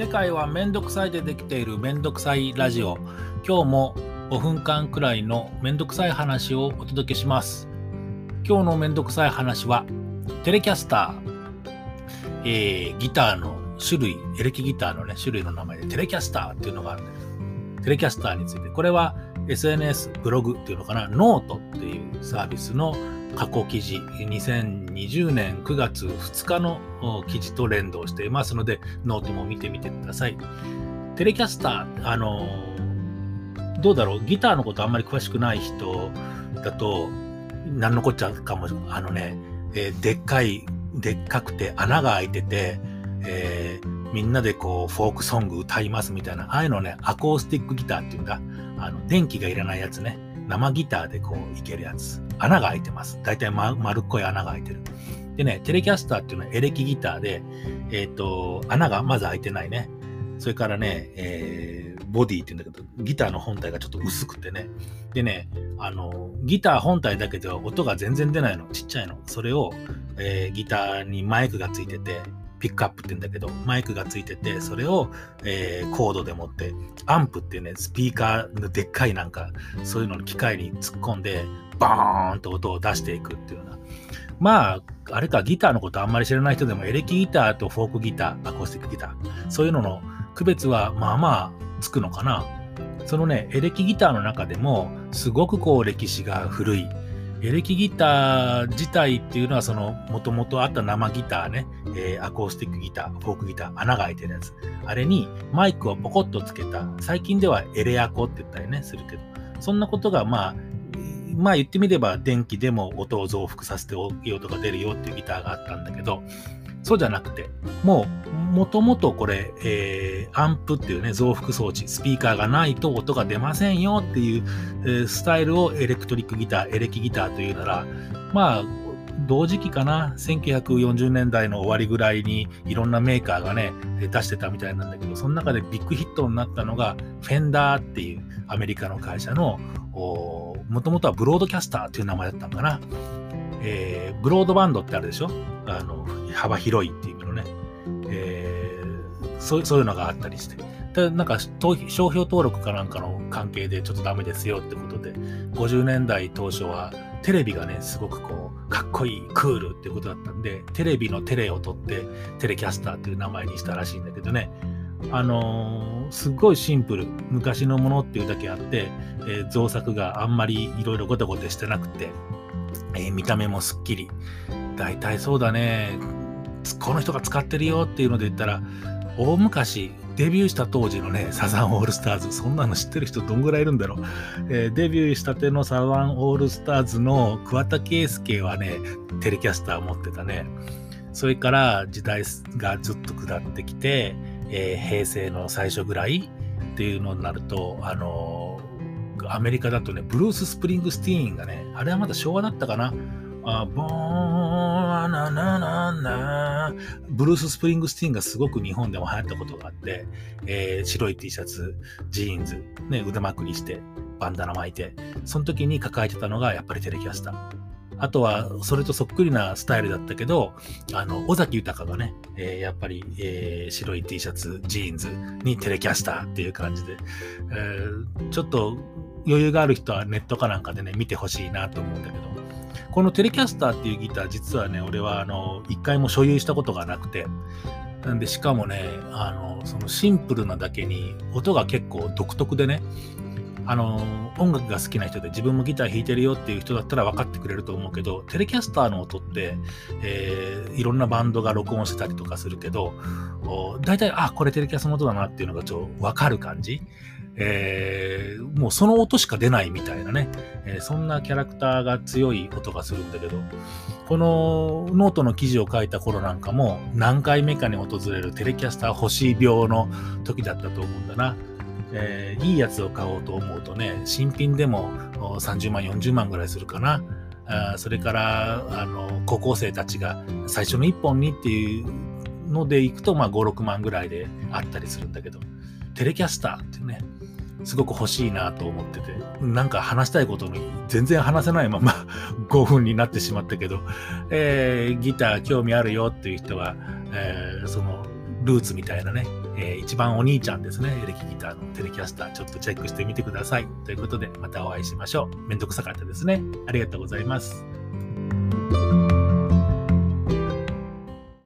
世界はめんどくさいでできているめんどくさいラジオ。今日も5分間くらいのめんどくさい話をお届けします。今日のめんどくさい話はテレキャスター、えー、ギターの種類エレキギターのね種類の名前でテレキャスターっていうのがあるんだけどテレキャスターについて。これは SNS ブログっていうのかな？ノートっていうサービスの過去記事、2020年9月2日の記事と連動していますので、ノートも見てみてください。テレキャスター、あのどうだろう、ギターのことあんまり詳しくない人だと、何のこっちゃかも、あのね、えー、でっかい、でっかくて穴が開いてて、えー、みんなでこう、フォークソング歌いますみたいな、ああいうのね、アコースティックギターっていうんだ。あの、電気がいらないやつね。生ギターでこういけるやつ。穴が開いてます。だいたい丸っこい穴が開いてる。でね、テレキャスターっていうのはエレキギターで、えっ、ー、と、穴がまず開いてないね。それからね、えー、ボディって言うんだけど、ギターの本体がちょっと薄くてね。でね、あの、ギター本体だけでは音が全然出ないの。ちっちゃいの。それを、えー、ギターにマイクがついてて、ピックアップって言うんだけど、マイクがついてて、それを、えー、コードでもって、アンプっていうね、スピーカーのでっかいなんか、そういうのの機械に突っ込んで、バーンと音を出していくっていうような。まあ、あれか、ギターのことあんまり知らない人でも、エレキギターとフォークギター、アコースティックギター、そういうのの区別はまあまあつくのかな。そのね、エレキギターの中でも、すごくこう歴史が古い、エレキギター自体っていうのは、その、もともとあった生ギターね、えー、アコースティックギター、フォークギター、穴が開いてるやつ。あれにマイクをポコッとつけた。最近ではエレアコって言ったりね、するけど、そんなことがまあ、まあ言ってみれば電気でも音を増幅させていい音が出るよっていうギターがあったんだけど、そうじゃなくて、もう、もともとこれ、えー、アンプっていうね、増幅装置、スピーカーがないと音が出ませんよっていう、えー、スタイルをエレクトリックギター、エレキギターというなら、まあ、同時期かな、1940年代の終わりぐらいにいろんなメーカーがね、出してたみたいなんだけど、その中でビッグヒットになったのが、フェンダーっていうアメリカの会社の、もともとはブロードキャスターっていう名前だったのかな。えー、ブロードバンドってあるでしょ？あの、幅広いっていうのね。えー、そうそういうのがあったりして。で、なんか、商標登録かなんかの関係でちょっとダメですよってことで、50年代当初はテレビがね、すごくこう、かっこいい、クールっていうことだったんで、テレビのテレを取って、テレキャスターっていう名前にしたらしいんだけどね。あのー、すっごいシンプル。昔のものっていうだけあって、えー、造作があんまりいろいろごたごたしてなくて、えー、見た目もすっきり。大体そうだね。この人が使ってるよっていうので言ったら、大昔、デビューした当時のね、サザンオールスターズ、そんなの知ってる人どんぐらいいるんだろう。えー、デビューしたてのサザンオールスターズの桑田佳祐はね、テレキャスター持ってたね。それから時代がずっと下ってきて、えー、平成の最初ぐらいっていうのになると、あのー、アメリカだとね、ブルース・スプリングスティーンがね、あれはまだ昭和だったかな。あ Born ナナナナブルース・スプリングスティーンがすごく日本でも流行ったことがあって、えー、白い T シャツ、ジーンズ、ね、腕まくりして、バンダナ巻いて、その時に抱えてたのがやっぱりテレキャスター。あとは、それとそっくりなスタイルだったけど、あの、尾崎豊がね、えー、やっぱり、えー、白い T シャツ、ジーンズにテレキャスターっていう感じで、えー、ちょっと余裕がある人はネットかなんかでね、見てほしいなと思うんだけど、このテレキャスターっていうギター、実はね、俺はあの、一回も所有したことがなくて、なんで、しかもね、あの、そのシンプルなだけに、音が結構独特でね、あの、音楽が好きな人で自分もギター弾いてるよっていう人だったら分かってくれると思うけど、テレキャスターの音って、えー、いろんなバンドが録音してたりとかするけど、大体、あ、これテレキャスの音だなっていうのがちょっと分かる感じ。えー、もうその音しか出ないみたいなね、えー、そんなキャラクターが強い音がするんだけど、このノートの記事を書いた頃なんかも何回目かに訪れるテレキャスター欲しい病の時だったと思うんだな。えー、いいやつを買おうと思うとね、新品でも30万、40万ぐらいするかな。あそれから、あの、高校生たちが最初の1本にっていうので行くと、まあ5、6万ぐらいであったりするんだけど、テレキャスターっていうね、すごく欲しいなと思ってて、なんか話したいことに全然話せないまま 5分になってしまったけど、えー、ギター興味あるよっていう人は、えー、そのルーツみたいなね、えー、一番お兄ちゃんですね、エレキギターのテレキャスター、ちょっとチェックしてみてください。ということで、またお会いしましょう。めんどくさかったですね。ありがとうございます。